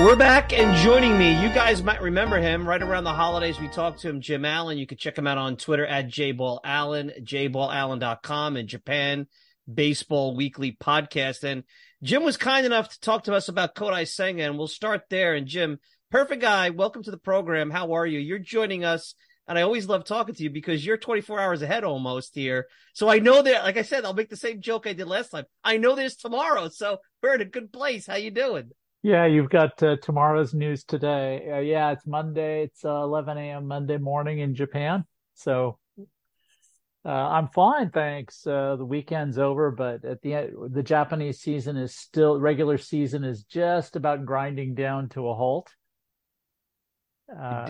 We're back and joining me. You guys might remember him right around the holidays. We talked to him, Jim Allen. You can check him out on Twitter at jballallen, jballallen.com and Japan Baseball Weekly podcast. And Jim was kind enough to talk to us about Kodai Senga, and we'll start there. And Jim, perfect guy. Welcome to the program. How are you? You're joining us. And I always love talking to you because you're 24 hours ahead almost here. So I know that, like I said, I'll make the same joke I did last time. I know there's tomorrow. So we're in a good place. How you doing? Yeah, you've got uh, tomorrow's news today. Uh, yeah, it's Monday. It's uh, 11 a.m. Monday morning in Japan. So uh, I'm fine, thanks. Uh, the weekend's over, but at the end, the Japanese season is still regular season is just about grinding down to a halt. Uh,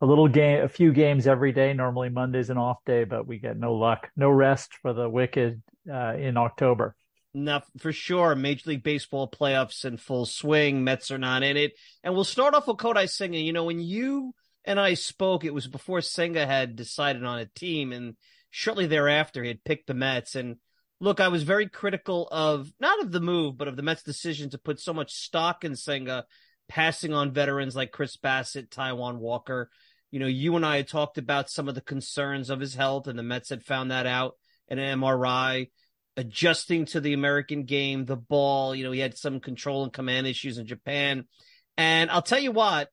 a little game, a few games every day. Normally Monday's an off day, but we get no luck, no rest for the wicked in October. Now, for sure, Major League Baseball playoffs in full swing. Mets are not in it. And we'll start off with Kodai Senga. You know, when you and I spoke, it was before Senga had decided on a team, and shortly thereafter, he had picked the Mets. And look, I was very critical of not of the move, but of the Mets' decision to put so much stock in Senga, passing on veterans like Chris Bassitt, Taijuan Walker. You know, you and I had talked about some of the concerns of his health, and the Mets had found that out in an MRI adjusting to the American game, the ball. You know, he had some control and command issues in Japan. And I'll tell you what,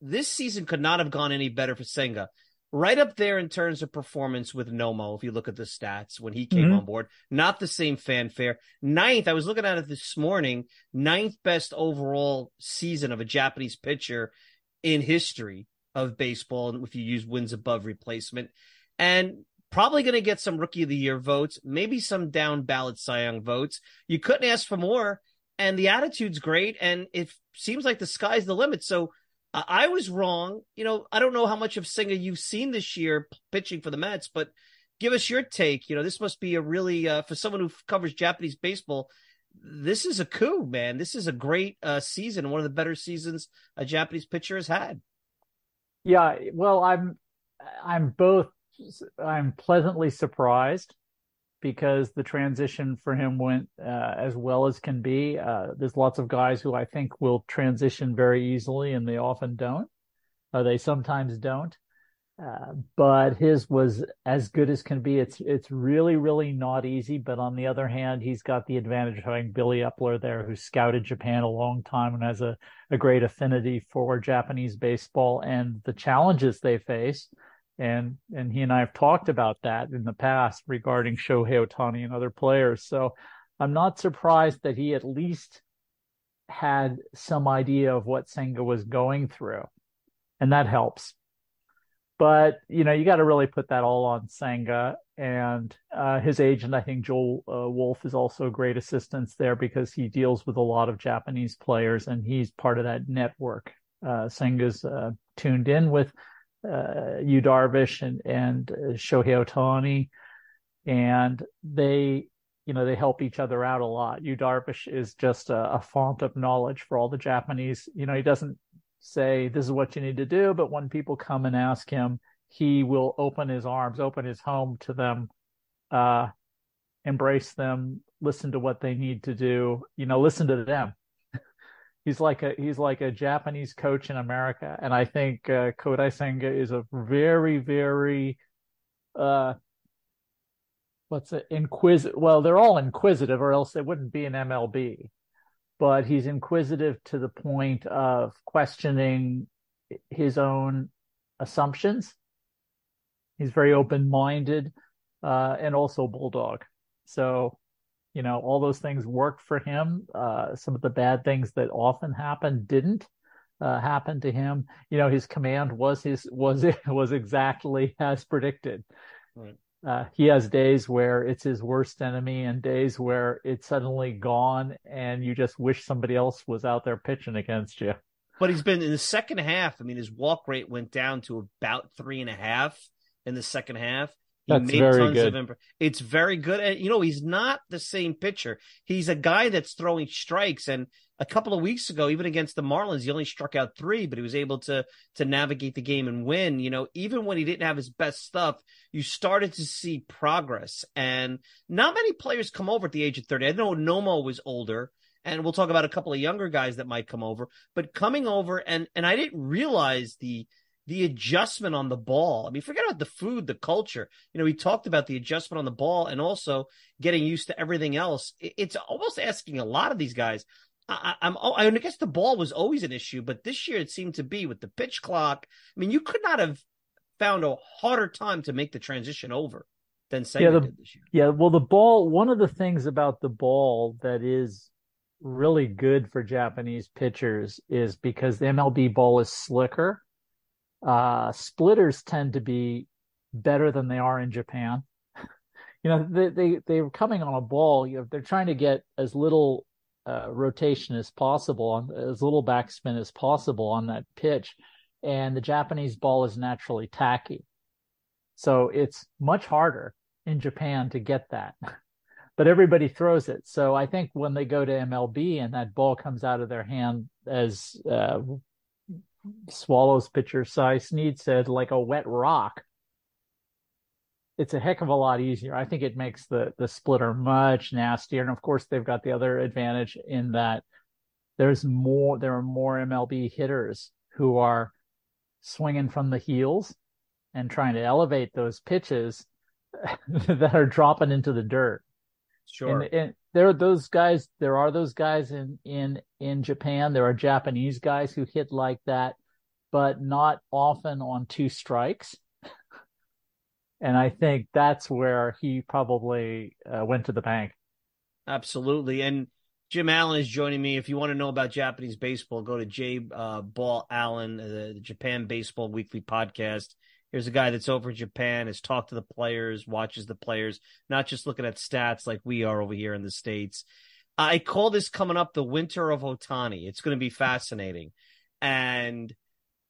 this season could not have gone any better for Senga. Right up there in terms of performance with Nomo, if you look at the stats when he came mm-hmm. on board, not the same fanfare. Ninth, I was looking at it this morning, ninth best overall season of a Japanese pitcher in history of baseball, and if you use wins above replacement. And Probably going to get some rookie of the year votes, maybe some down ballot Cy Young votes. You couldn't ask for more. And the attitude's great. And it seems like the sky's the limit. So uh, I was wrong. You know, I don't know how much of Senga you've seen this year pitching for the Mets, but give us your take. You know, this must be a really, uh, for someone who covers Japanese baseball, this is a coup, man. This is a great uh, season, one of the better seasons a Japanese pitcher has had. Yeah, well, I'm I'm both I'm pleasantly surprised because the transition for him went uh, as well as can be. Uh, there's lots of guys who I think will transition very easily, and they often don't. Uh, they sometimes don't. Uh, but his was as good as can be. It's it's really really not easy. But on the other hand, he's got the advantage of having Billy Eppler there, who scouted Japan a long time and has a, a great affinity for Japanese baseball and the challenges they face and and he and I have talked about that in the past regarding Shohei Ohtani and other players. So I'm not surprised that he at least had some idea of what Senga was going through, and that helps. But you know, you got to really put that all on Senga and uh, his agent. I think Joel uh, Wolfe is also great assistance there because he deals with a lot of Japanese players, and he's part of that network. Uh, Senga's uh, tuned in with uh, Yu Darvish and and uh, Shohei Ohtani, and they you know they help each other out a lot. Yu Darvish is just a, a font of knowledge for all the Japanese. You know he doesn't say this is what you need to do, but when people come and ask him, he will open his arms, open his home to them, uh, embrace them, listen to what they need to do. You know, listen to them he's like a he's like a Japanese coach in America, and I think uh, Kodai Senga is a very very uh what's it inquisitive well they're all inquisitive or else they wouldn't be an MLB but he's inquisitive to the point of questioning his own assumptions. He's very open-minded uh, and also bulldog. So you know all those things worked for him. Uh, some of the bad things that often happen didn't uh, happen to him. You know his command was his was was exactly as predicted. Right. uh, he has days where it's his worst enemy and days where it's suddenly gone and you just wish somebody else was out there pitching against you. But he's been in the second half i mean his walk rate went down to about three and a half in the second half That's made very tons good. of imp- It's very good. And you know, he's not the same pitcher. He's a guy that's throwing strikes. And a couple of weeks ago, even against the Marlins, he only struck out three, but he was able to to navigate the game and win. You know, even when he didn't have his best stuff, you started to see progress. And not many players come over at the age of 30. I know Nomo was older, and we'll talk about a couple of younger guys that might come over, but coming over and and I didn't realize the the adjustment on the ball. I mean, forget about the food, the culture. You know, we talked about the adjustment on the ball and also getting used to everything else. It's almost asking a lot of these guys. I, I'm, oh, I guess the ball was always an issue, but this year it seemed to be with the pitch clock. I mean, you could not have found a harder time to make the transition over than the- did this year. Yeah, well, the ball, one of the things about the ball that is really good for Japanese pitchers is because the MLB ball is slicker. Uh, splitters tend to be better than they are in Japan. You know, they, they, they're coming on a ball, you know, they're trying to get as little uh, rotation as possible, on as little backspin as possible on that pitch. And the Japanese ball is naturally tacky. So it's much harder in Japan to get that. But everybody throws it. So I think when they go to MLB and that ball comes out of their hand, as uh, Swallows pitcher Cy Sneed said, like a wet rock, it's a heck of a lot easier. I think it makes the the splitter much nastier. And of course, they've got the other advantage in that there's more. There are more MLB hitters who are swinging from the heels and trying to elevate those pitches that are dropping into the dirt. Sure. There are those guys. There are those guys in in in Japan. There are Japanese guys who hit like that, but not often on two strikes. and I think that's where he probably uh, went to the bank. Absolutely. And Jim Allen is joining me. If you want to know about Japanese baseball, go to Jay uh, Ball Allen, uh, the Japan Baseball Weekly podcast. Here's a guy that's over in Japan, has talked to the players, watches the players, not just looking at stats like we are over here in the States. I call this coming up the winter of Otani. It's going to be fascinating. And,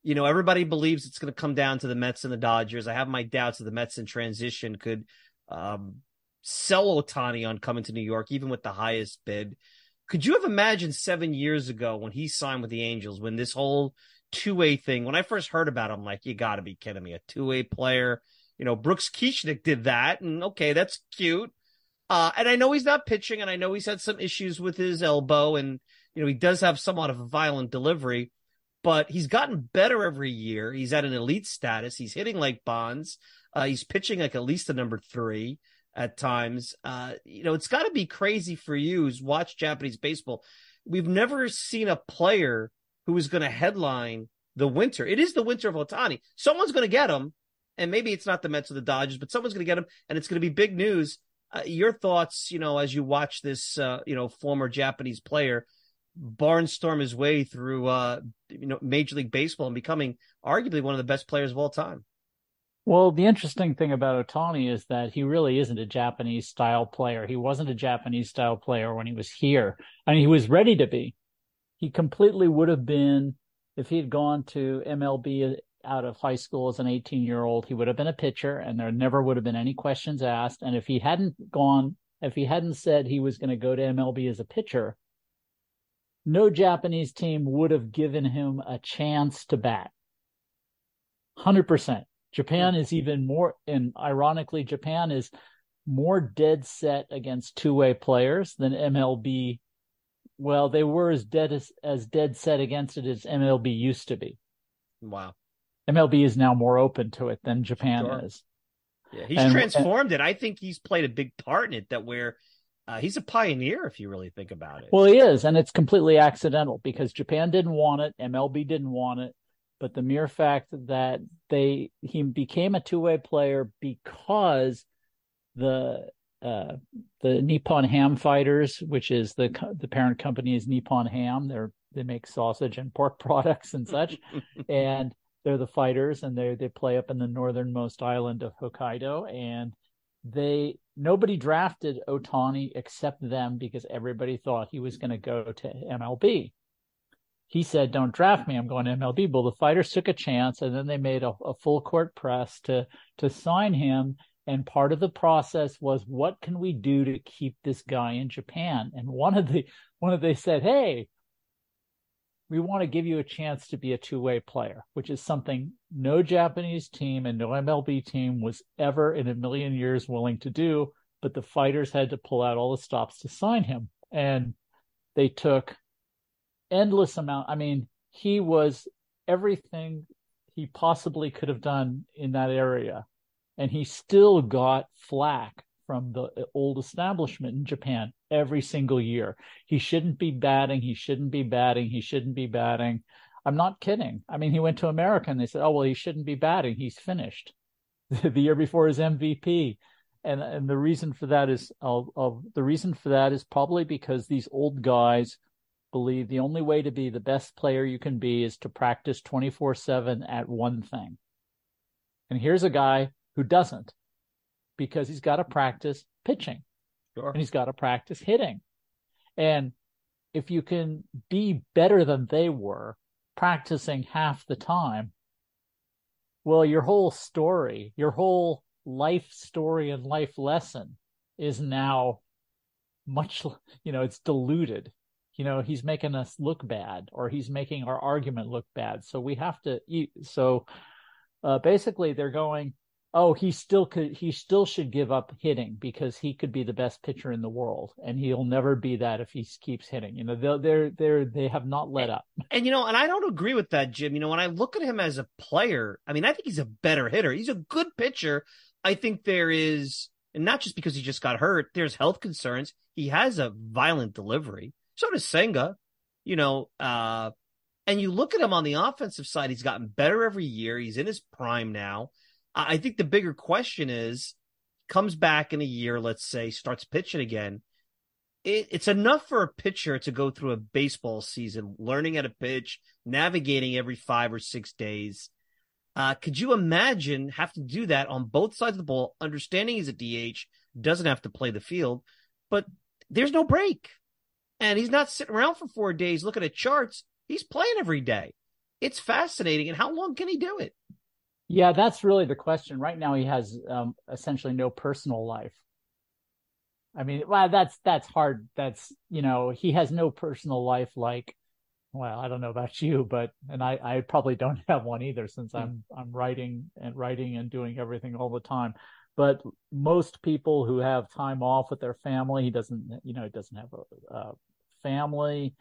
you know, everybody believes it's going to come down to the Mets and the Dodgers. I have my doubts that the Mets in transition could um, sell Otani on coming to New York, even with the highest bid. Could you have imagined seven years ago when he signed with the Angels, when this whole two way thing, when I first heard about him, like, you got to be kidding me. A two way player. You know, Brooks Kieschnick did that. And okay, that's cute. Uh, and I know he's not pitching, and I know he's had some issues with his elbow, and, you know, he does have somewhat of a violent delivery, but he's gotten better every year. He's at an elite status. He's hitting like Bonds. Uh, he's pitching like at least a number three at times. Uh, you know, it's got to be crazy for you who's watched Japanese baseball. We've never seen a player who is going to headline the winter. It is the winter of Otani. Someone's going to get him, and maybe it's not the Mets or the Dodgers, but someone's going to get him, and it's going to be big news. Uh, your thoughts, you know, as you watch this, uh, you know, former Japanese player barnstorm his way through, uh, you know, Major League Baseball and becoming arguably one of the best players of all time. Well, the interesting thing about Otani is that he really isn't a Japanese style player. He wasn't a Japanese style player when he was here. I mean, he was ready to be. He completely would have been if he had gone to MLB out of high school as an 18 year old, he would have been a pitcher and there never would have been any questions asked. And if he hadn't gone, if he hadn't said he was going to go to MLB as a pitcher, no Japanese team would have given him a chance to bat. 100%. Japan is even more, and ironically, Japan is more dead set against two way players than MLB. Well, they were as dead as, as dead set against it as MLB used to be. Wow. MLB is now more open to it than Japan Sure. is. Yeah, he's And- transformed it. I think he's played a big part in it that where uh, he's a pioneer, if you really think about it. Well, he is, and it's completely accidental because Japan didn't want it, MLB didn't want it, but the mere fact that they he became a two way player because the uh, the Nippon Ham Fighters, which is the the parent company is Nippon Ham. They're they make sausage and pork products and such, and they're the fighters, and they they play up in the northernmost island of Hokkaido, and they nobody drafted Otani except them because everybody thought he was going to go to MLB. He said, "Don't draft me. I'm going to MLB." Well, the fighters took a chance, and then they made a, a full court press to to sign him. And part of the process was what can we do to keep this guy in Japan? And one of the one of they said, "Hey, we want to give you a chance to be a two-way player," which is something no Japanese team and no MLB team was ever in a million years willing to do, but the fighters had to pull out all the stops to sign him. And they took endless amount I mean, he was everything he possibly could have done in that area and he still got flack from the old establishment in Japan every single year. He shouldn't be batting. He shouldn't be batting. He shouldn't be batting. I'm not kidding. I mean, he went to America and they said, "Oh well, he shouldn't be batting. He's finished." the year before his MVP, and and the reason for that is, uh, the reason for that is probably because these old guys believe the only way to be the best player you can be is to practice 24 7 at one thing. And here's a guy who doesn't because he's got to practice pitching sure. and he's got to practice hitting. And if you can be better than they were practicing half the time, well, your whole story, your whole life story and life lesson is now much, you know, it's diluted. You know, he's making us look bad or he's making our argument look bad. So we have to eat. So uh, basically, they're going, oh, he still could, he still should give up hitting because he could be the best pitcher in the world, and he'll never be that if he keeps hitting. You know, they're they're they're they have not let up. And you know, and I don't agree with that, Jim. You know, when I look at him as a player, I mean, I think he's a better hitter. He's a good pitcher. I think there is, and not just because he just got hurt. There's health concerns. He has a violent delivery. So does Senga. You know, uh, and you look at him on the offensive side, he's gotten better every year. He's in his prime now. I think the bigger question is comes back in a year, let's say, starts pitching again. It, it's enough for a pitcher to go through a baseball season, learning how to pitch, navigating every five or six days. Uh, could you imagine have to do that on both sides of the ball, understanding he's a DH, doesn't have to play the field, but there's no break. And he's not sitting around for four days looking at charts. He's playing every day. It's fascinating. And how long can he do it? Yeah, that's really the question. Right now, he has um, essentially no personal life. I mean, well, that's that's hard. That's you know, he has no personal life. Like, well, I don't know about you, but and I I probably don't have one either since hmm. I'm I'm writing and writing and doing everything all the time. But most people who have time off with their family, he doesn't. You know, he doesn't have a, a family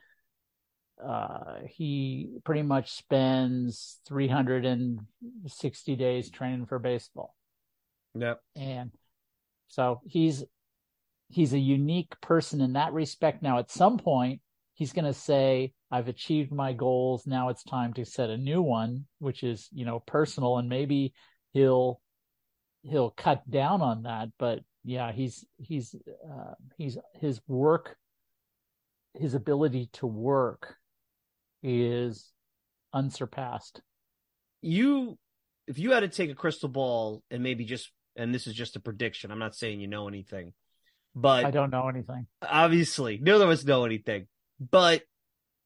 uh, he pretty much spends 360 days training for baseball. Yep. And so he's he's a unique person in that respect. Now, at some point, he's going to say, "I've achieved my goals. Now it's time to set a new one, which is you know personal." And maybe he'll he'll cut down on that. But yeah, he's he's uh, he's his work, his ability to work is unsurpassed. You, if you had to take a crystal ball and maybe just, and this is just a prediction, I'm not saying you know anything, but I don't know anything. Obviously, neither of us know anything. But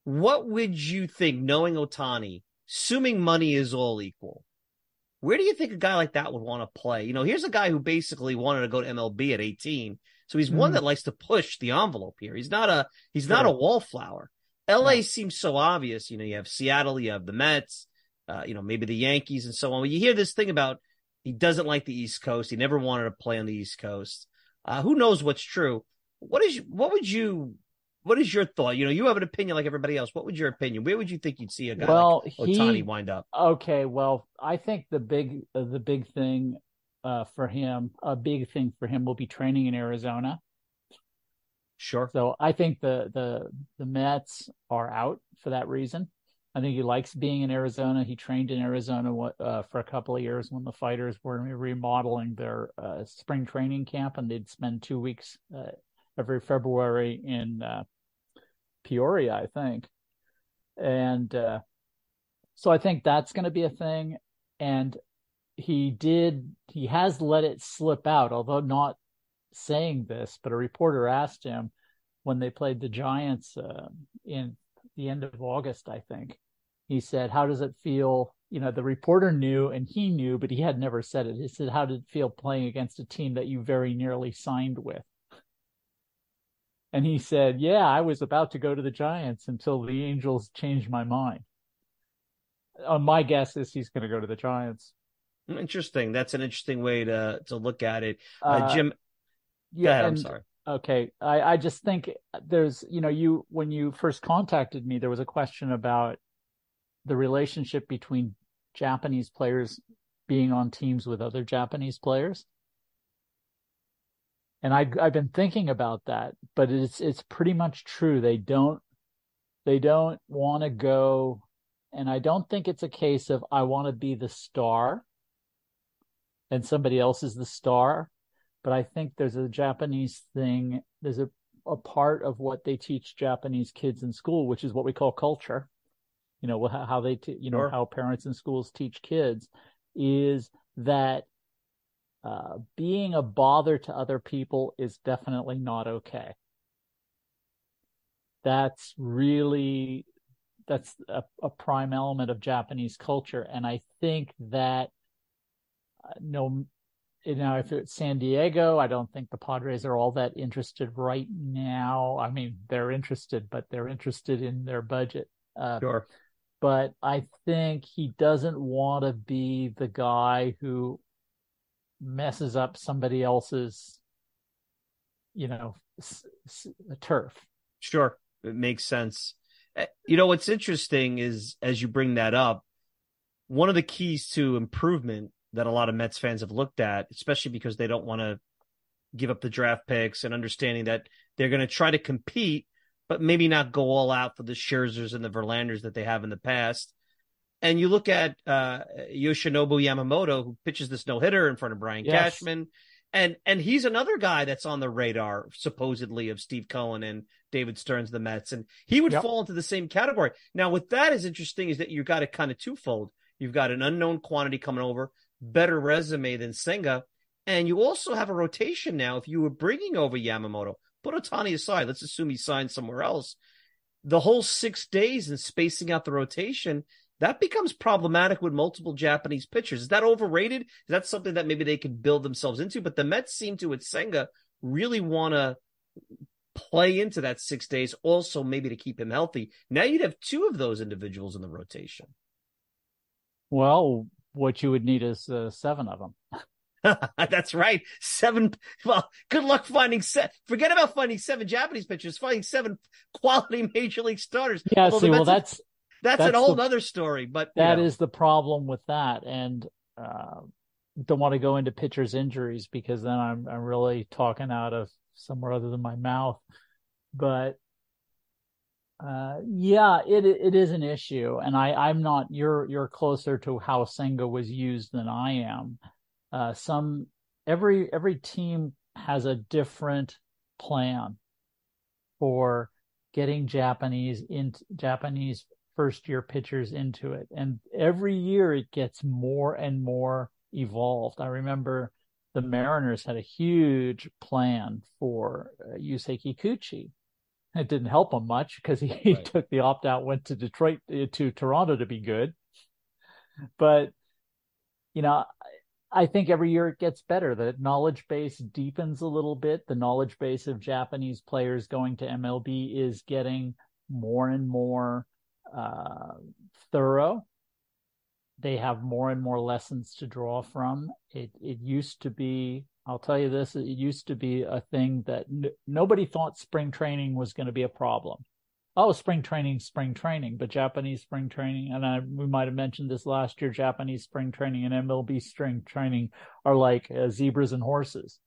what would you think, knowing Otani, assuming money is all equal? Where do you think a guy like that would want to play? You know, here's a guy who basically wanted to go to MLB at 18. So he's mm. one hmm. that likes to push the envelope here. He's not a he's sure. not a wallflower. LA yeah. seems so obvious. You know, you have Seattle, you have the Mets, uh, you know, maybe the Yankees and so on. But you hear this thing about he doesn't like the East Coast. He never wanted to play on the East Coast. Uh, who knows what's true? What is what would you what is your thought? You know, you have an opinion like everybody else. What would your opinion? Where would you think you'd see a guy well, like Ohtani he, wind up? Okay, well, I think the big uh, the big thing uh, for him, a big thing for him will be training in Arizona. Sure. So I think the the the Mets are out for that reason. I think he likes being in Arizona. He trained in Arizona uh, for a couple of years when the Fighters were remodeling their uh, spring training camp, and they'd spend two weeks uh, every February in uh, Peoria, I think. And uh, so I think that's going to be a thing. And he did, he has let it slip out, although not saying this, but a reporter asked him when they played the Giants uh, in the end of August, I think. He said, "How does it feel you know, the reporter knew and he knew, but he had never said it. He said, How did it feel playing against a team that you very nearly signed with? And he said, Yeah, I was about to go to the Giants until the Angels changed my mind. Uh, my guess is he's going to go to the Giants. Interesting. That's an interesting way to to look at it. Uh, uh, Jim, yeah, ahead, I'm sorry. Okay, I, I just think there's, you know, you when you first contacted me, there was a question about the relationship between Japanese players being on teams with other Japanese players. And I I've been thinking about that, but it's it's pretty much true. They don't they don't want to go and I don't think it's a case of I want to be the star and somebody else is the star, but I think there's a Japanese thing, there's a a part of what they teach Japanese kids in school, which is what we call culture you know how they t- you know sure. how parents in schools teach kids is that uh, being a bother to other people is definitely not okay that's really that's a, a prime element of japanese culture and i think that uh, no you know, if it's San Diego, I don't think the Padres are all that interested right now. I mean, they're interested, but they're interested in their budget. Uh, sure but I think he doesn't want to be the guy who messes up somebody else's, you know, s- s- turf. Sure, it makes sense. Eh, you know what's interesting is as you bring that up, one of the keys to improvement that a lot of Mets fans have looked at, especially because they don't want to give up the draft picks and understanding that they're going to try to compete but maybe not go all out for the Scherzers and the Verlanders that they have in the past. And you look at uh, Yoshinobu Yamamoto, who pitches this no hitter in front of Brian yes. Cashman, and and he's another guy that's on the radar supposedly of Steve Cohen and David Stearns, the Mets, and he would yep. fall into the same category. Now, what that is interesting is that you've got it kind of twofold. You've got an unknown quantity coming over, better resume than Senga, and you also have a rotation now. If you were bringing over Yamamoto, put Ohtani aside. Let's assume he signed somewhere else. The whole six days and spacing out the rotation, that becomes problematic with multiple Japanese pitchers. Is that overrated? Is that something that maybe they could build themselves into? But the Mets seem to, with Senga, really want to play into that six days, also maybe to keep him healthy. Now you'd have two of those individuals in the rotation. Well, what you would need is uh, seven of them. That's right. Seven. Well, good luck finding seven. Forget about finding seven Japanese pitchers. Finding seven quality major league starters. Yeah. See, well, that's, a, that's that's, a whole other story. But that know. is the problem with that, and uh, don't want to go into pitchers' injuries because then I'm I'm really talking out of somewhere other than my mouth. But uh, yeah, it it is an issue, and I I'm not. You're you're closer to how Senga was used than I am uh, some every every team has a different plan for getting Japanese in Japanese first year pitchers into it, and every year it gets more and more evolved. I remember the Mariners had a huge plan for uh, Yusei Kikuchi. It didn't help him much because he, he right. took the opt out, went to Detroit uh, to Toronto to be good. But you know, I think every year it gets better. The knowledge base deepens a little bit. The knowledge base of Japanese players going to MLB is getting more and more uh, thorough. They have more and more lessons to draw from. It it used to be, I'll tell you this, it used to be a thing that n- nobody thought spring training was going to be a problem oh, spring training, spring training, but Japanese spring training, and I, we might have mentioned this last year, Japanese spring training and MLB spring training are like uh, zebras and horses.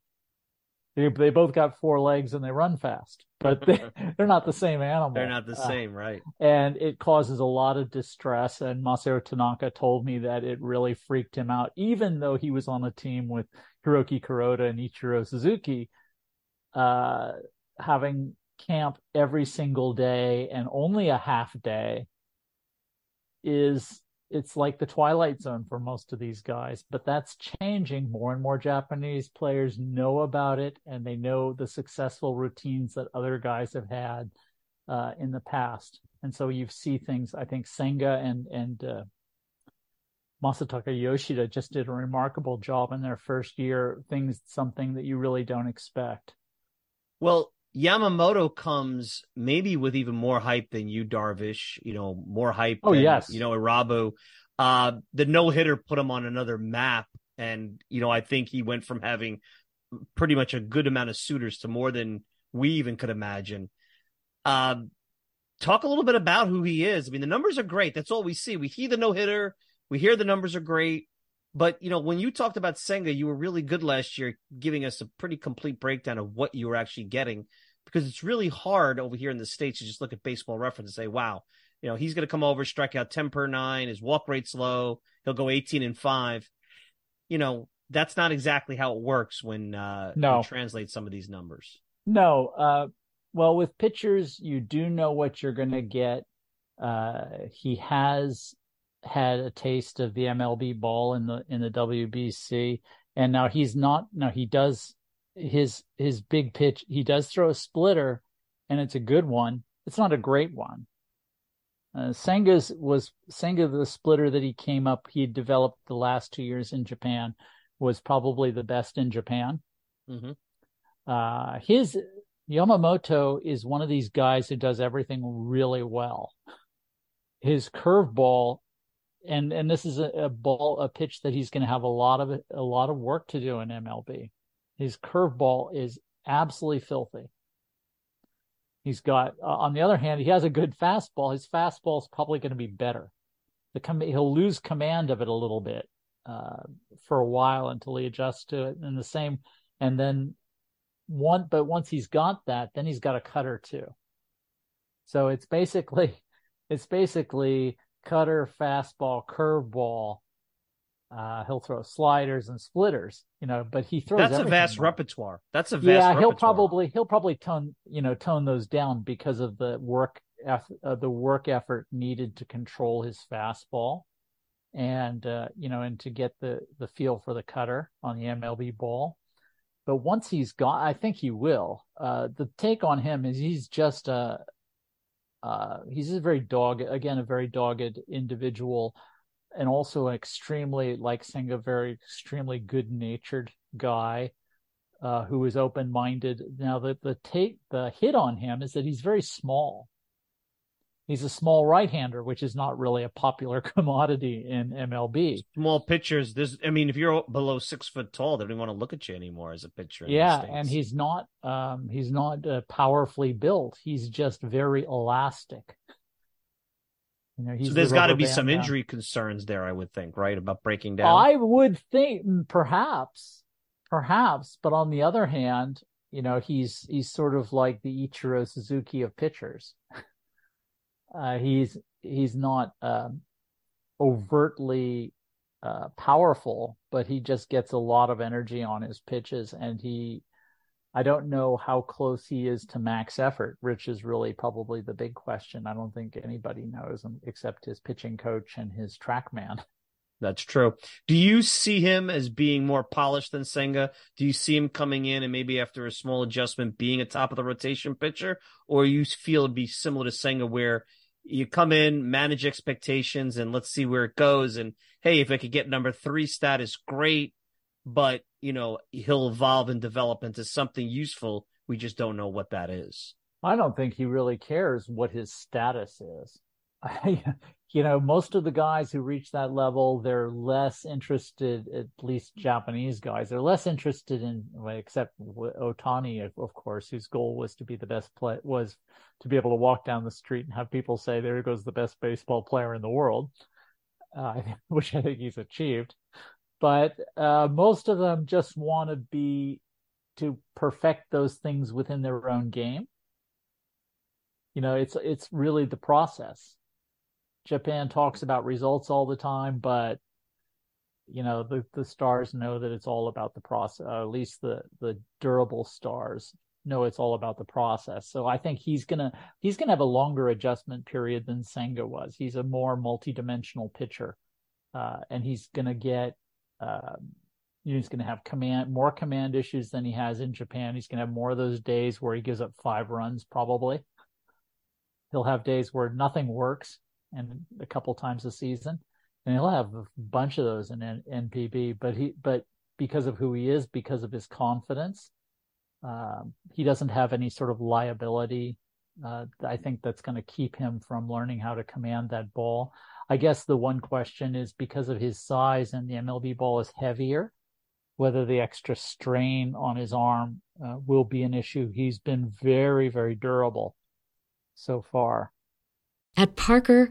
They, they both got four legs and they run fast, but they, they're not the same animal. They're not the uh, same, right? And it causes a lot of distress. And Masahiro Tanaka told me that it really freaked him out, even though he was on a team with Hiroki Kuroda and Ichiro Suzuki. Uh, having camp every single day and only a half day is it's like the twilight zone for most of these guys but that's changing more and more japanese players know about it and they know the successful routines that other guys have had uh, in the past and so you see things i think senga and and uh, Masataka Yoshida just did a remarkable job in their first year. Things, something that you really don't expect. Well, Yamamoto comes maybe with even more hype than Yu, Darvish. You know, more hype. Oh than, yes. You know, Irabu. Uh, the no hitter put him on another map, and you know, I think he went from having pretty much a good amount of suitors to more than we even could imagine. Uh, talk a little bit about who he is. I mean, the numbers are great. That's all we see. We see the no hitter. We hear the numbers are great. But you know, when you talked about Senga, you were really good last year, giving us a pretty complete breakdown of what you were actually getting. Because it's really hard over here in the states to just look at baseball reference and say, "Wow, you know, he's going to come over, strike out ten per nine, his walk rate's low, he'll go eighteen and five. You know, that's not exactly how it works when uh, no. you translate some of these numbers. No, uh, well, with pitchers, you do know what you're going to get. Uh, he has had a taste of the MLB ball in the in the WBC, and now he's not. Now he does his his big pitch. He does throw a splitter, and it's a good one. It's not a great one. Uh, Senga's was Senga the splitter that he came up. He developed the last two years in Japan was probably the best in Japan. Mm-hmm. Uh, his Yamamoto is one of these guys who does everything really well. His curveball, and and this is a, a ball, a pitch that he's going to have a lot of a lot of work to do in MLB. His curveball is absolutely filthy. He's got, uh, on the other hand, he has a good fastball. His fastball is probably going to be better. The com- he'll lose command of it a little bit uh, for a while until he adjusts to it. And the same, and then one, but once he's got that, then he's got a cutter too. So it's basically, it's basically cutter, fastball, curveball. Uh, he'll throw sliders and splitters, you know, but he throws. That's a vast repertoire. That's a vast. Yeah, repertoire. he'll probably he'll probably tone you know tone those down because of the work uh, the work effort needed to control his fastball, and uh, you know, and to get the the feel for the cutter on the MLB ball. But once he's gone, I think he will. Uh, the take on him is he's just a uh, he's a very dogged again a very dogged individual and also an extremely, like saying a very extremely good natured guy uh, who is open minded. Now the the take the hit on him is that he's very small. He's a small right hander, which is not really a popular commodity in MLB. Small pitchers. There's, I mean, if you're below six foot tall, they don't want to look at you anymore as a pitcher. Yeah, and he's not um, he's not uh, powerfully built. He's just very elastic. You know, so there's the got to be some injury concerns there, I would think, right? About breaking down. I would think mm, perhaps, perhaps, but on the other hand, you know, he's he's sort of like the Ichiro Suzuki of pitchers. Uh, he's he's not um, overtly uh, powerful, but he just gets a lot of energy on his pitches, and he I don't know how close he is to max effort, which is really probably the big question. I don't think anybody knows except his pitching coach and his track man. That's true. Do you see him as being more polished than Senga? Do you see him coming in and maybe after a small adjustment being a top of the rotation pitcher? Or you feel it'd be similar to Senga where you come in, manage expectations, and let's see where it goes. And hey, if I could get number three status, great but you know he'll evolve and develop into something useful. We just don't know what that is. I don't think he really cares what his status is. you know, most of the guys who reach that level, they're less interested, at least Japanese guys, they're less interested in, except Otani, of course, whose goal was to be the best play, was to be able to walk down the street and have people say, there goes the best baseball player in the world, uh, which I think he's achieved but uh, most of them just want to be to perfect those things within their own game. You know, it's it's really the process. Japan talks about results all the time, but you know the the stars know that it's all about the process. At least the the durable stars know it's all about the process. So I think he's gonna he's gonna have a longer adjustment period than Senga was. He's a more multidimensional pitcher, uh, and he's gonna get uh, he's going to have command more command issues than he has in Japan. He's going to have more of those days where he gives up five runs probably. He'll have days where nothing works and a couple times a season. and he'll have a bunch of those in NPB. But he, but because of who he is, because of his confidence, um, he doesn't have any sort of liability. Uh, I think that's going to keep him from learning how to command that ball. I guess the one question is because of his size and the MLB ball is heavier, whether the extra strain on his arm uh, will be an issue. He's been very, very durable so far. At Parker,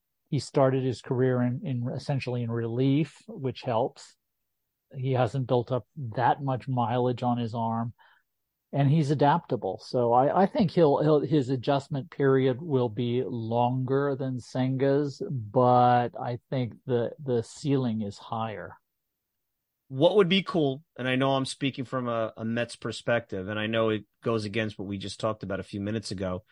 he started his career in, in essentially in relief, which helps. He hasn't built up that much mileage on his arm, and he's adaptable. So I, I think he'll, he'll his adjustment period will be longer than Senga's, but I think the the ceiling is higher. What would be cool, and I know I'm speaking from a, a Mets perspective, and I know it goes against what we just talked about a few minutes ago.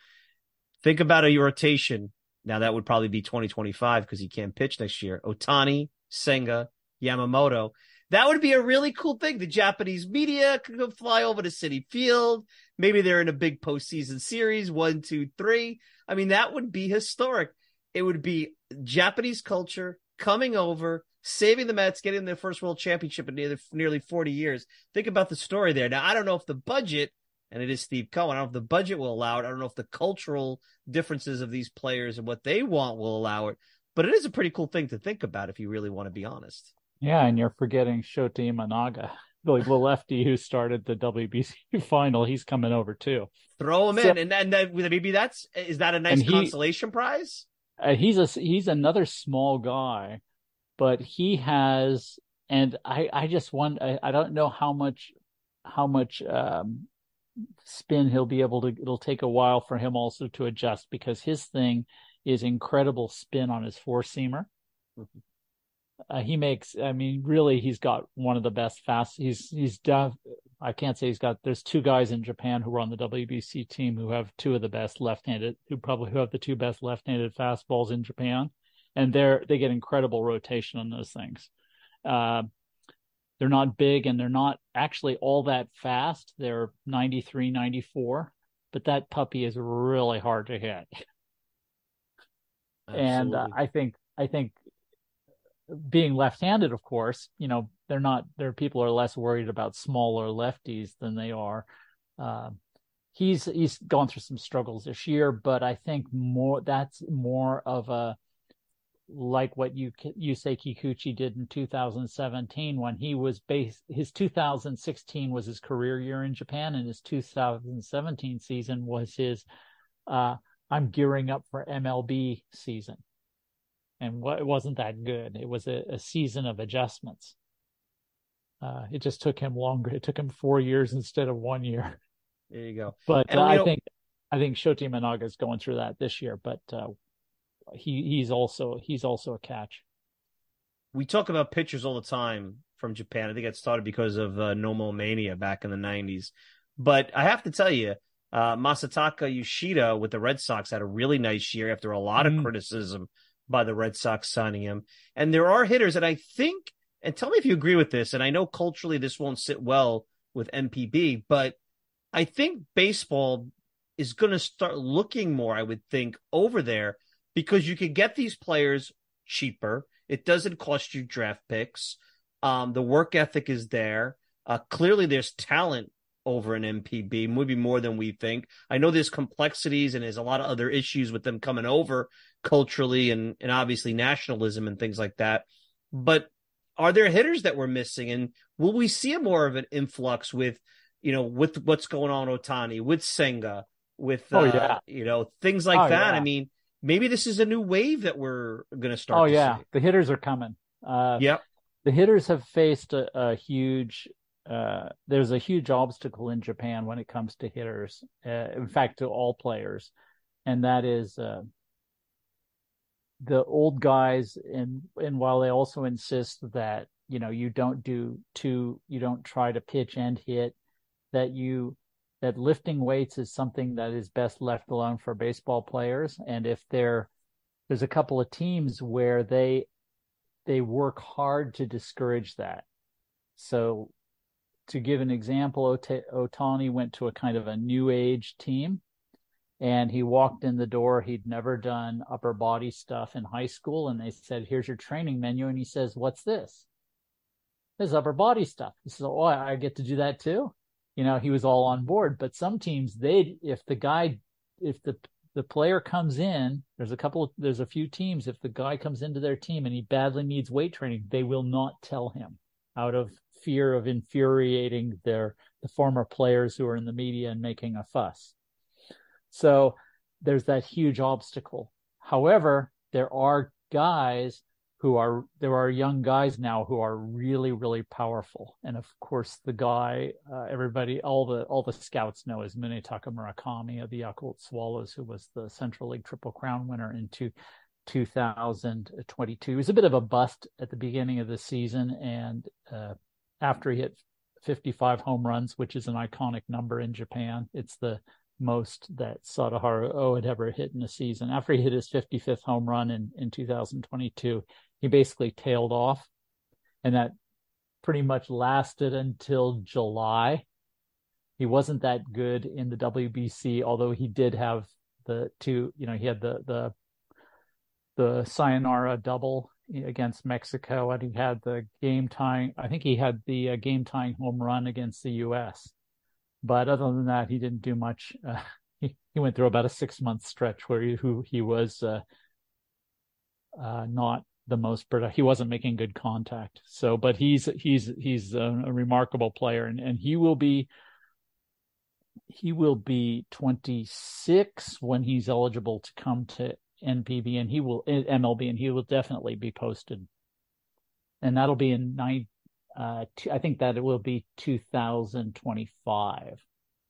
Think about a rotation now that would probably be 2025 because he can't pitch next year. Otani, Senga, Yamamoto. That would be a really cool thing. The Japanese media could fly over to Citi Field. Maybe they're in a big postseason series, one, two, three. I mean, that would be historic. It would be Japanese culture coming over, saving the Mets, getting their first world championship in nearly 40 years. Think about the story there. Now, I don't know if the budget and it is Steve Cohen. I don't know if the budget will allow it. I don't know if the cultural differences of these players and what they want will allow it. But it is a pretty cool thing to think about if you really want to be honest. Yeah, and you're forgetting Shota Imanaga, like the lefty who started the WBC final. He's coming over too. Throw him so, in, and then that, maybe that's is that a nice he, consolation prize? Uh, he's a he's another small guy, but he has, and I I just want I, I don't know how much how much um, spin he'll be able to it'll take a while for him also to adjust because his thing is incredible spin on his four seamer mm-hmm. uh, he makes i mean really he's got one of the best fast he's he's done i can't say he's got there's two guys in japan who are on the wbc team who have two of the best left-handed who probably who have the two best left-handed fastballs in japan. And they're they get incredible rotation on those things. Uh, they're not big and they're not actually all that fast. They're 93, 94, but that puppy is really hard to hit. and uh, I think, I think being left-handed, of course, you know, they're not, their people are less worried about smaller lefties than they are. Uh, he's, he's gone through some struggles this year, but I think more, that's more of a, like what you Yusei Kikuchi did in 2017 when he was based his 2016 was his career year in Japan and his 2017 season was his uh, I'm gearing up for MLB season. And what, it wasn't that good. It was a, a season of adjustments. Uh, it just took him longer. It took him four years instead of one year. There you go. But uh, I think I think Shota Imanaga is going through that this year. But uh, he he's also he's also a catch. We talk about pitchers all the time from Japan. I think it started because of uh, Nomo Mania back in the '90s. But I have to tell you, uh, Masataka Yoshida with the Red Sox had a really nice year after a lot of mm. criticism by the Red Sox signing him. And there are hitters, and I think and tell me if you agree with this. And I know culturally this won't sit well with NPB, but I think baseball is going to start looking more, I would think, over there because you can get these players cheaper. It doesn't cost you draft picks. Um, the work ethic is there. Uh, clearly, there's talent over an NPB, maybe more than we think. I know there's complexities and there's a lot of other issues with them coming over culturally and, and obviously nationalism and things like that. But are there hitters that we're missing? And will we see a more of an influx with, you know, with what's going on Otani, with Senga, with, oh, uh, yeah. you know, things like Oh, that? yeah. I mean, maybe this is a new wave that we're going to start. Oh to yeah, see. the hitters are coming. Uh, Yep. the hitters have faced a, a huge uh, there's a huge obstacle in Japan when it comes to hitters uh, in fact to all players and that is uh, the old guys and and while they also insist that you know you don't do two you don't try to pitch and hit that you that lifting weights is something that is best left alone for baseball players and if they're there's a couple of teams where they they work hard to discourage that. So, to give an example, Ota- Otani went to a kind of a new age team, and he walked in the door. He'd never done upper body stuff in high school, and they said, "Here's your training menu," and he says, "What's this?" This is upper body stuff. He says, "Oh, I get to do that too." You know, he was all on board. But some teams, they if the guy, if the the player comes in, there's a couple there's a few teams, if the guy comes into their team and he badly needs weight training, they will not tell him out of fear of infuriating their, the former players who are in the media and making a fuss. So there's that huge obstacle. However, there are guys who are there are young guys now who are really really powerful and of course the guy uh, everybody all the all the scouts know is Munetaka Murakami of the Yakult Swallows who was the Central League Triple Crown winner in two, 2022 he was a bit of a bust at the beginning of the season and uh, after he hit 55 home runs which is an iconic number in Japan it's the most that Sadaharu O had ever hit in a season. After he hit his 55th home run in, in 2022, he basically tailed off. And that pretty much lasted until July. He wasn't that good in the WBC, although he did have the two, you know, he had the, the, the sayonara double against Mexico and he had the game tying, I think he had the uh, game tying home run against the U.S. But other than that, he didn't do much. Uh, he, he went through about a six month stretch where he, who he was uh, uh, not the most productive. He wasn't making good contact. So, but he's he's he's a, a remarkable player, and, and he will be he will be 26 when he's eligible to come to NPB, and he will MLB, and he will definitely be posted, and that'll be in nine. Uh, I think that it will be 2025.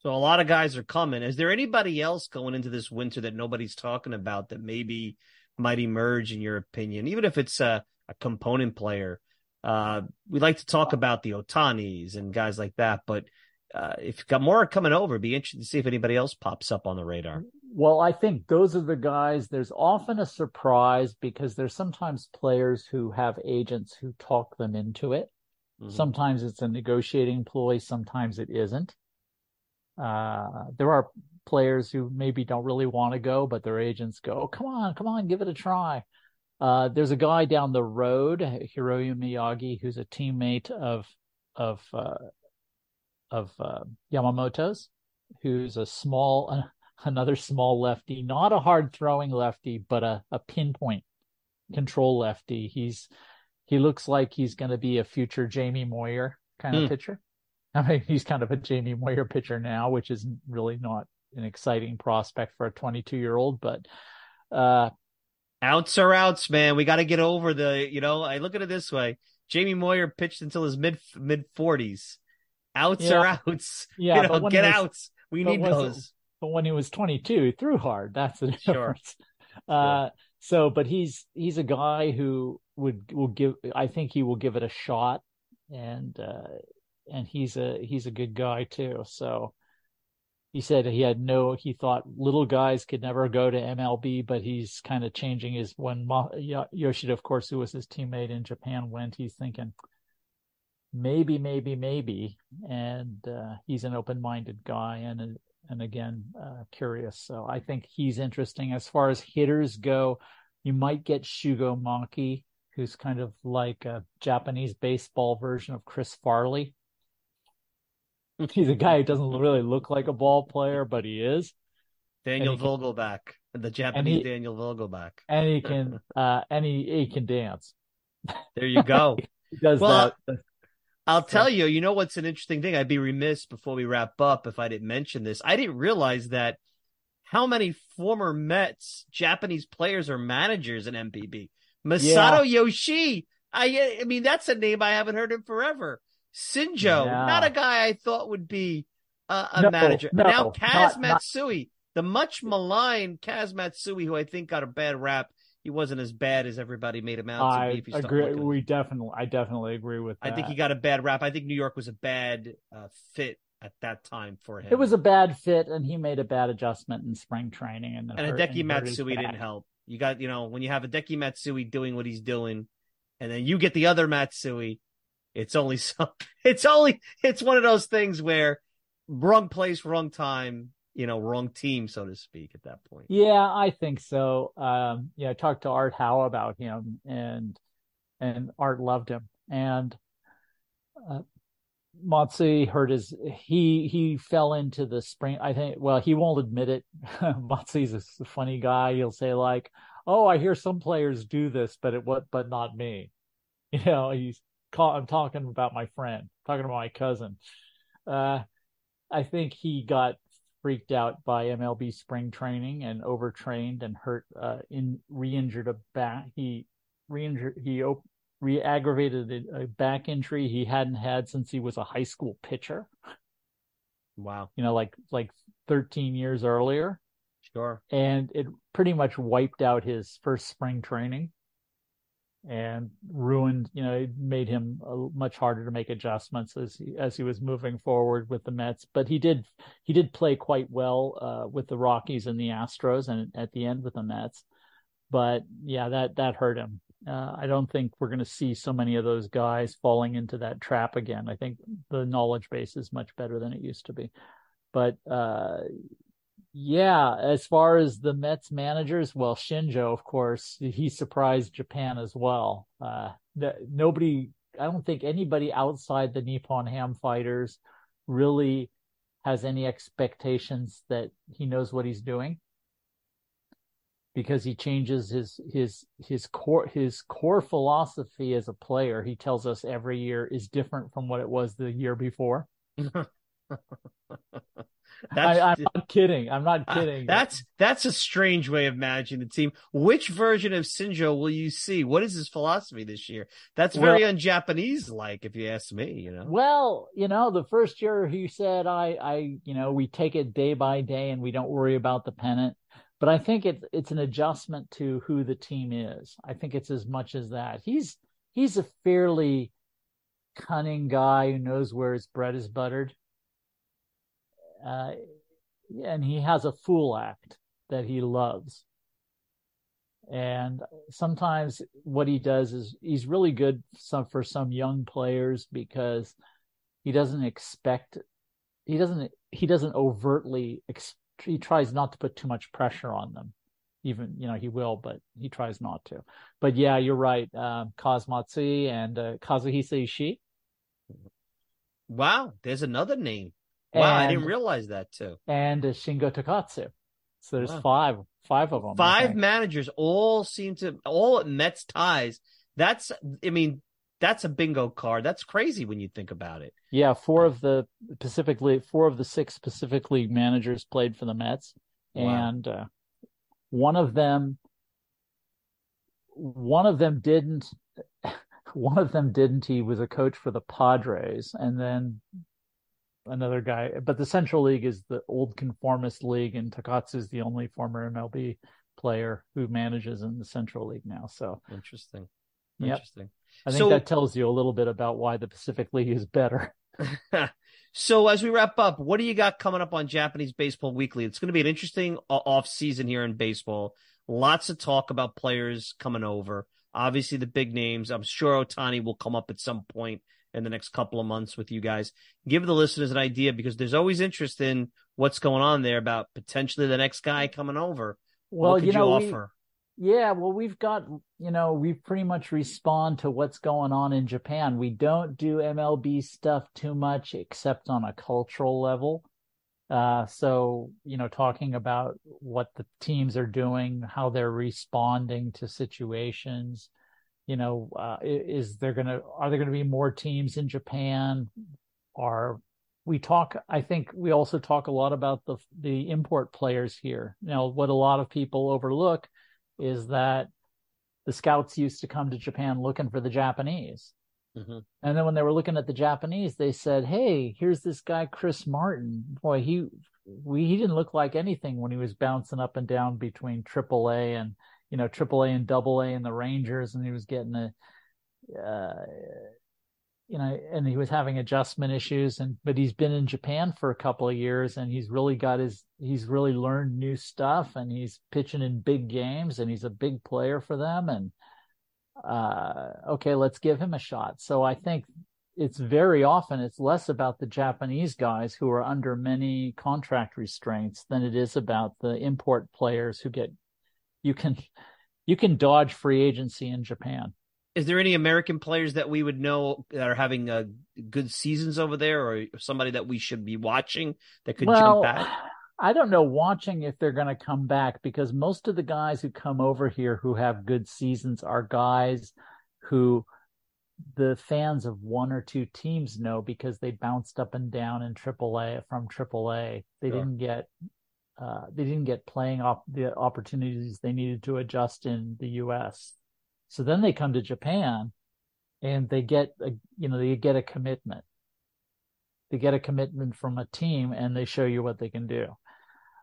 So a lot of guys are coming. Is there anybody else going into this winter that nobody's talking about that maybe might emerge in your opinion, even if it's a, a component player? Uh, we like to talk about the Otanis and guys like that, but uh, if you've got more coming over, be interested to see if anybody else pops up on the radar. Well, I think those are the guys. There's often a surprise because there's sometimes players who have agents who talk them into it. Mm-hmm. Sometimes it's a negotiating ploy, sometimes it isn't. Uh, there are players who maybe don't really want to go, but their agents go, oh, come on, come on, give it a try. Uh, there's a guy down the road, Hiroya Miyagi, who's a teammate of of uh, of uh, Yamamoto's, who's a small, another small lefty, not a hard throwing lefty, but a, a pinpoint control lefty. He's he looks like he's going to be a future Jamie Moyer kind of Hmm. pitcher. I mean, he's kind of a Jamie Moyer pitcher now, which is really not an exciting prospect for a 22 year old, but uh, Outs are outs, man. We got to get over the, you know, I look at it this way. Jamie Moyer pitched until his mid mid forties. Outs Yeah. are outs. Yeah, you know, get was- outs. We need was it- those. but when he was 22, he threw hard. That's the Sure. difference. Uh, so, but he's he's a guy who would will give. I think he will give it a shot, and uh, and he's a he's a good guy too. So he said he had no. He thought little guys could never go to MLB, but he's kind of changing his when Yoshida, of course, who was his teammate in Japan, went. He's thinking. maybe, maybe, maybe. And uh, he's an open-minded guy and and again uh, curious. So I think he's interesting. As far as hitters go, you might get Shugo Maki, who's kind of like a Japanese baseball version of Chris Farley. He's a guy who doesn't really look like a ball player, but he is. Daniel he Vogelbach, can, the Japanese he, Daniel Vogelbach, and he can, uh, and he, he can dance. There you go. he does well, that. I'll tell you, you know what's an interesting thing? I'd be remiss before we wrap up if I didn't mention this. I didn't realize that how many former Mets Japanese players are managers in NPB. Masato yeah. Yoshii. I I mean that's a name I haven't heard in forever. Shinjo, yeah. not a guy I thought would be a, a no, manager. No, now Kaz not, Matsui, not... the much maligned Kaz Matsui, who I think got a bad rap he wasn't as bad as everybody made him out to be. I agree. We definitely, I definitely agree with. That. I think he got a bad rap. I think New York was a bad uh, fit at that time for him. It was a bad fit, and he made a bad adjustment in spring training, and and Hideki Matsui didn't help. You got, you know, when you have Hideki Matsui doing what he's doing, and then you get the other Matsui, it's only so. It's only it's one of those things where wrong place, wrong time you know, wrong team, so to speak, at that point. Yeah, I think so. Um, yeah, I talked to Art Howe about him, and and Art loved him, and uh, Matsui hurt his. He he fell into the spring. I think. Well, he won't admit it. Matsui's a funny guy. He'll say like, "Oh, I hear some players do this, but it what, but not me." You know, he's. Call, I'm talking about my friend, talking about my cousin. Uh, I think he got freaked out by MLB spring training and overtrained and hurt uh, in re-injured a back. He re-injured he op- re-aggravated a back injury he hadn't had since he was a high school pitcher. Wow. You know, like like 13 years earlier. Sure. And it pretty much wiped out his first spring training and ruined, you know, it made him much harder to make adjustments as he, as he was moving forward with the Mets. But he did he did play quite well uh, with the Rockies and the Astros, and at the end with the Mets. But yeah, that that hurt him. Uh, I don't think we're going to see so many of those guys falling into that trap again. I think the knowledge base is much better than it used to be. But uh, yeah, as far as the Mets managers, well, Shinjo, of course, he surprised Japan as well. Uh, nobody, I don't think anybody outside the Nippon Ham fighters really has any expectations that he knows what he's doing because he changes his his his core his core philosophy as a player he tells us every year is different from what it was the year before I, am not kidding. I'm not kidding. Uh, that's that's a strange way of managing the team. Which version of Shinjo will you see? What is his philosophy this year? That's very well, un-Japanese like, if you ask me. You know. Well, you know, the first year he said, "I, I, you know, we take it day by day and we don't worry about the pennant." But I think it's it's an adjustment to who the team is. I think it's as much as that. He's he's a fairly cunning guy who knows where his bread is buttered uh, and he has a fool act that he loves. And sometimes what he does is he's really good some, for some young players because he doesn't expect, he doesn't, he doesn't overtly, he tries not to put too much pressure on them. Even, you know, he will, but he tries not to. But yeah, you're right. Um, Kaz Matsui and uh, Kazuhisa Ishii. Wow, there's another name. Wow, and, I didn't realize that too. And Shingo Takatsu. So there's wow. five, five of them. Five managers all seem to all at Mets ties. That's, I mean, that's a bingo card. That's crazy when you think about it. Yeah, four of the Pacific League, four of the six Pacific League managers played for the Mets, wow. and uh, one of them, one of them didn't. One of them didn't. He was a coach for the Padres, and then another guy. But the Central League is the old conformist league, and Takatsu is the only former MLB player who manages in the Central League now. So interesting. Yep. Interesting. I think so, that tells you a little bit about why the Pacific League is better. so as we wrap up, what do you got coming up on Japanese Baseball Weekly? It's going to be an interesting uh, off season here in baseball. Lots of talk about players coming over. Obviously, the big names. I'm sure Otani will come up at some point in the next couple of months with you guys. Give the listeners an idea because there's always interest in what's going on there about potentially the next guy coming over. Well, what could you know, you we- Yeah, well, we've got, you know, we pretty much respond to what's going on in Japan. We don't do MLB stuff too much except on a cultural level. Uh, so, you know, talking about what the teams are doing, how they're responding to situations, you know, uh, is there going to, are there going to be more teams in Japan? Are we talk, I think we also talk a lot about the, the import players here. Now, what a lot of people overlook is that the scouts used to come to Japan looking for the Japanese. Mhm. And then when they were looking at the Japanese, they said, "Hey, here's this guy Chris Martin. Boy, he we he didn't look like anything when he was bouncing up and down between AAA and you know AAA and Double A and the Rangers, and he was getting a, uh, you know, and he was having adjustment issues. And but he's been in Japan for a couple of years, and he's really got his he's really learned new stuff, and he's pitching in big games, and he's a big player for them, and uh, okay, let's give him a shot. So I think it's very often it's less about the Japanese guys who are under many contract restraints than it is about the import players who get you can you can dodge free agency in Japan. Is there any American players that we would know that are having uh, good seasons over there, or somebody that we should be watching that could well, jump back? I don't know watching if they're going to come back because most of the guys who come over here who have good seasons are guys who the fans of one or two teams know because they bounced up and down in AAA from AAA. They Sure. didn't get uh, they didn't get playing op- the opportunities they needed to adjust in the U.S. So then they come to Japan, and they get a you know they get a commitment. They get a commitment from a team, and they show you what they can do.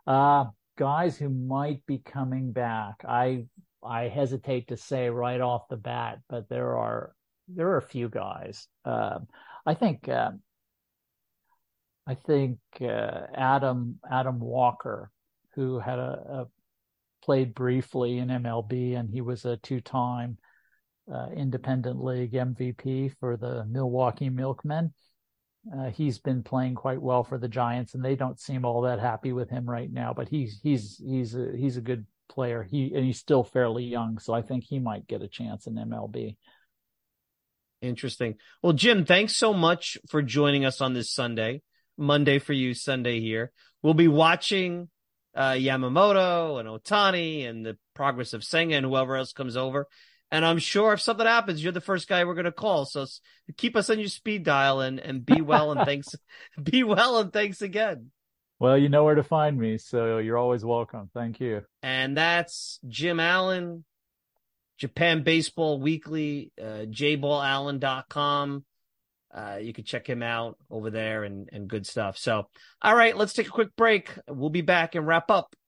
Uh, guys who might be coming back, I I hesitate to say right off the bat, but there are there are a few guys. Um, I think um, I think uh, Adam Adam Walker, who had a, a played briefly in MLB, and he was a two-time uh, independent league MVP for the Milwaukee Milkmen. Uh, he's been playing quite well for the Giants, and they don't seem all that happy with him right now. But he's he's he's a, he's a good player. He and he's still fairly young, so I think he might get a chance in MLB. Interesting. Well, Jim, thanks so much for joining us on this Sunday. Monday for you, Sunday here. We'll be watching uh, Yamamoto and Otani and the progress of Senga and whoever else comes over. And I'm sure if something happens, you're the first guy we're going to call. So keep us on your speed dial and, and be well and thanks. be well and thanks again. Well, you know where to find me, so you're always welcome. Thank you. And that's Jim Allen, Japan Baseball Weekly, uh, jballallen.com. Uh, you can check him out over there and, and good stuff. So, all right, let's take a quick break. We'll be back and wrap up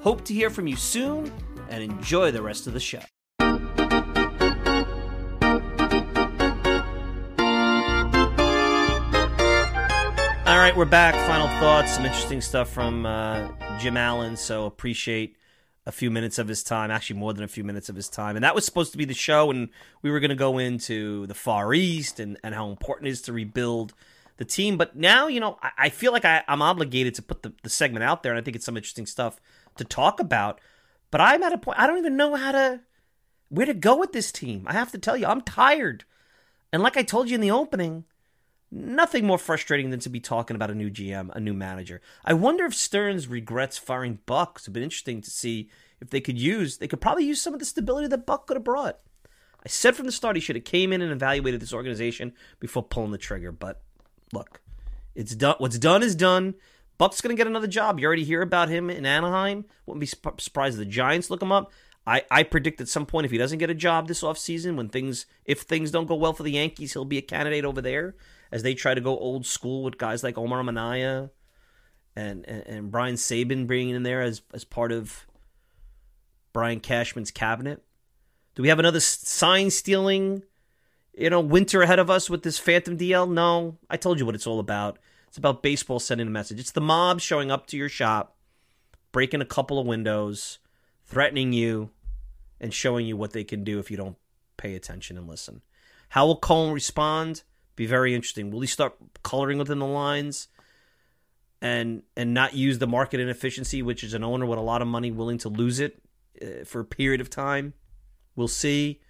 Hope to hear from you soon and enjoy the rest of the show. All right, we're back. Final thoughts, some interesting stuff from uh, Jim Allen. So appreciate a few minutes of his time, actually more than a few minutes of his time. And that was supposed to be the show, and we were going to go into the Far East and, and how important it is to rebuild the team. But now, you know, I, I feel like I, I'm obligated to put the, the segment out there, and I think it's some interesting stuff to talk about. But I'm at a point, I don't even know how to, where to go with this team. I have to tell you, I'm tired. And like I told you in the opening, nothing more frustrating than to be talking about a new GM, a new manager. I wonder if Stearns regrets firing Buck. It's been interesting to see if they could use, they could probably use some of the stability that Buck could have brought. I said from the start he should have came in and evaluated this organization before pulling the trigger. But look, it's done. What's done is done. Buck's going to get another job. You already hear about him in Anaheim. Wouldn't be sp- surprised if the Giants look him up. I, I predict at some point if he doesn't get a job this offseason, when things if things don't go well for the Yankees, he'll be a candidate over there. as they try to go old school with guys like Omar Minaya and, and, and Brian Sabean bringing in there as, as part of Brian Cashman's cabinet? Do we have another sign stealing, you know, winter ahead of us with this Phantom DL? No, I told you what it's all about. It's about baseball sending a message. It's the mob showing up to your shop, breaking a couple of windows, threatening you, and showing you what they can do if you don't pay attention and listen. How will Cohen respond? Be very interesting. Will he start coloring within the lines and and not use the market inefficiency, which is an owner with a lot of money willing to lose it uh, for a period of time? We'll see.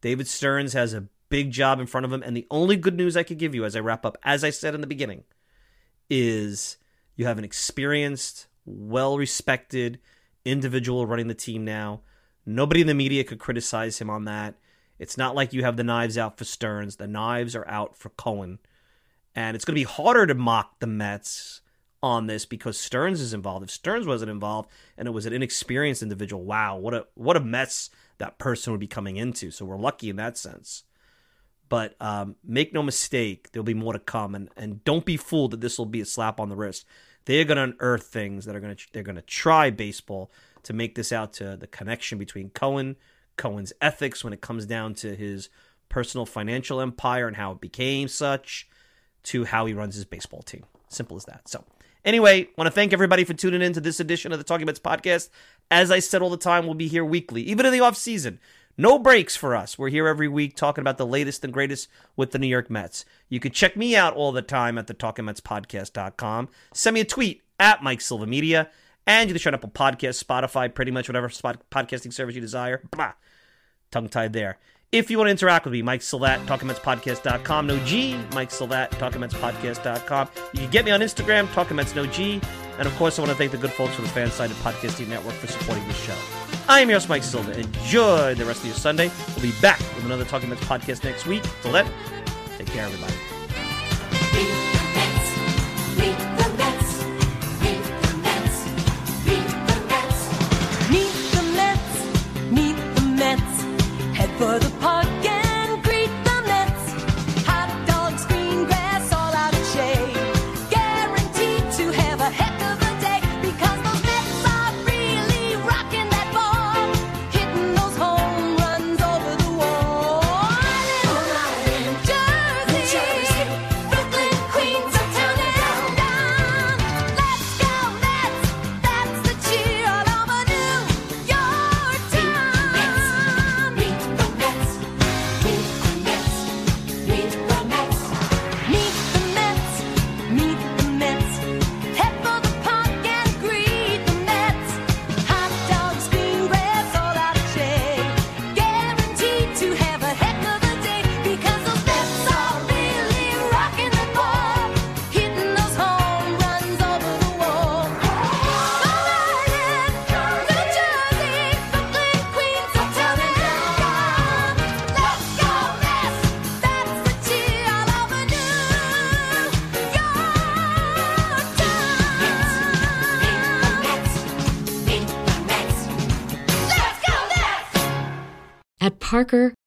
David Stearns has a big job in front of him, and the only good news I could give you as I wrap up, as I said in the beginning, is you have an experienced, well respected individual running the team now. Nobody in the media could criticize him on that. It's not like you have the knives out for Stearns. The knives are out for Cohen. And it's going to be harder to mock the Mets on this because Stearns is involved. If Stearns wasn't involved and it was an inexperienced individual, wow, what a what a mess that person would be coming into. So we're lucky in that sense. But um, make no mistake, there'll be more to come, and and don't be fooled that this will be a slap on the wrist. They're going to unearth things that are going to they're going to try baseball to make this out to the connection between Cohen, Cohen's ethics when it comes down to his personal financial empire and how it became such, to how he runs his baseball team. Simple as that. So, anyway, want to thank everybody for tuning in to this edition of the Talking Mets podcast. As I said all the time, we'll be here weekly, even in the off season. No breaks for us. We're here every week talking about the latest and greatest with the New York Mets. You can check me out all the time at the TalkingMetsPodcast.com. Send me a tweet at Mike Silva Media. And you can shut up on podcast, Spotify, pretty much whatever spot podcasting service you desire. Blah. Tongue tied there. If you want to interact with me, Mike Silvat, TalkingMetsPodcast.com, no G, Mike Silvat, TalkingMetsPodcast.com. You can get me on Instagram, TalkingMets, no G. And of course, I want to thank the good folks from the Fansided Podcasting Network for supporting this show. I am your host, Mike Silva. Enjoy the rest of your Sunday. We'll be back with another Talking Mets podcast next week. Till then, take care, everybody. Meet the Mets, meet the Mets. Head for the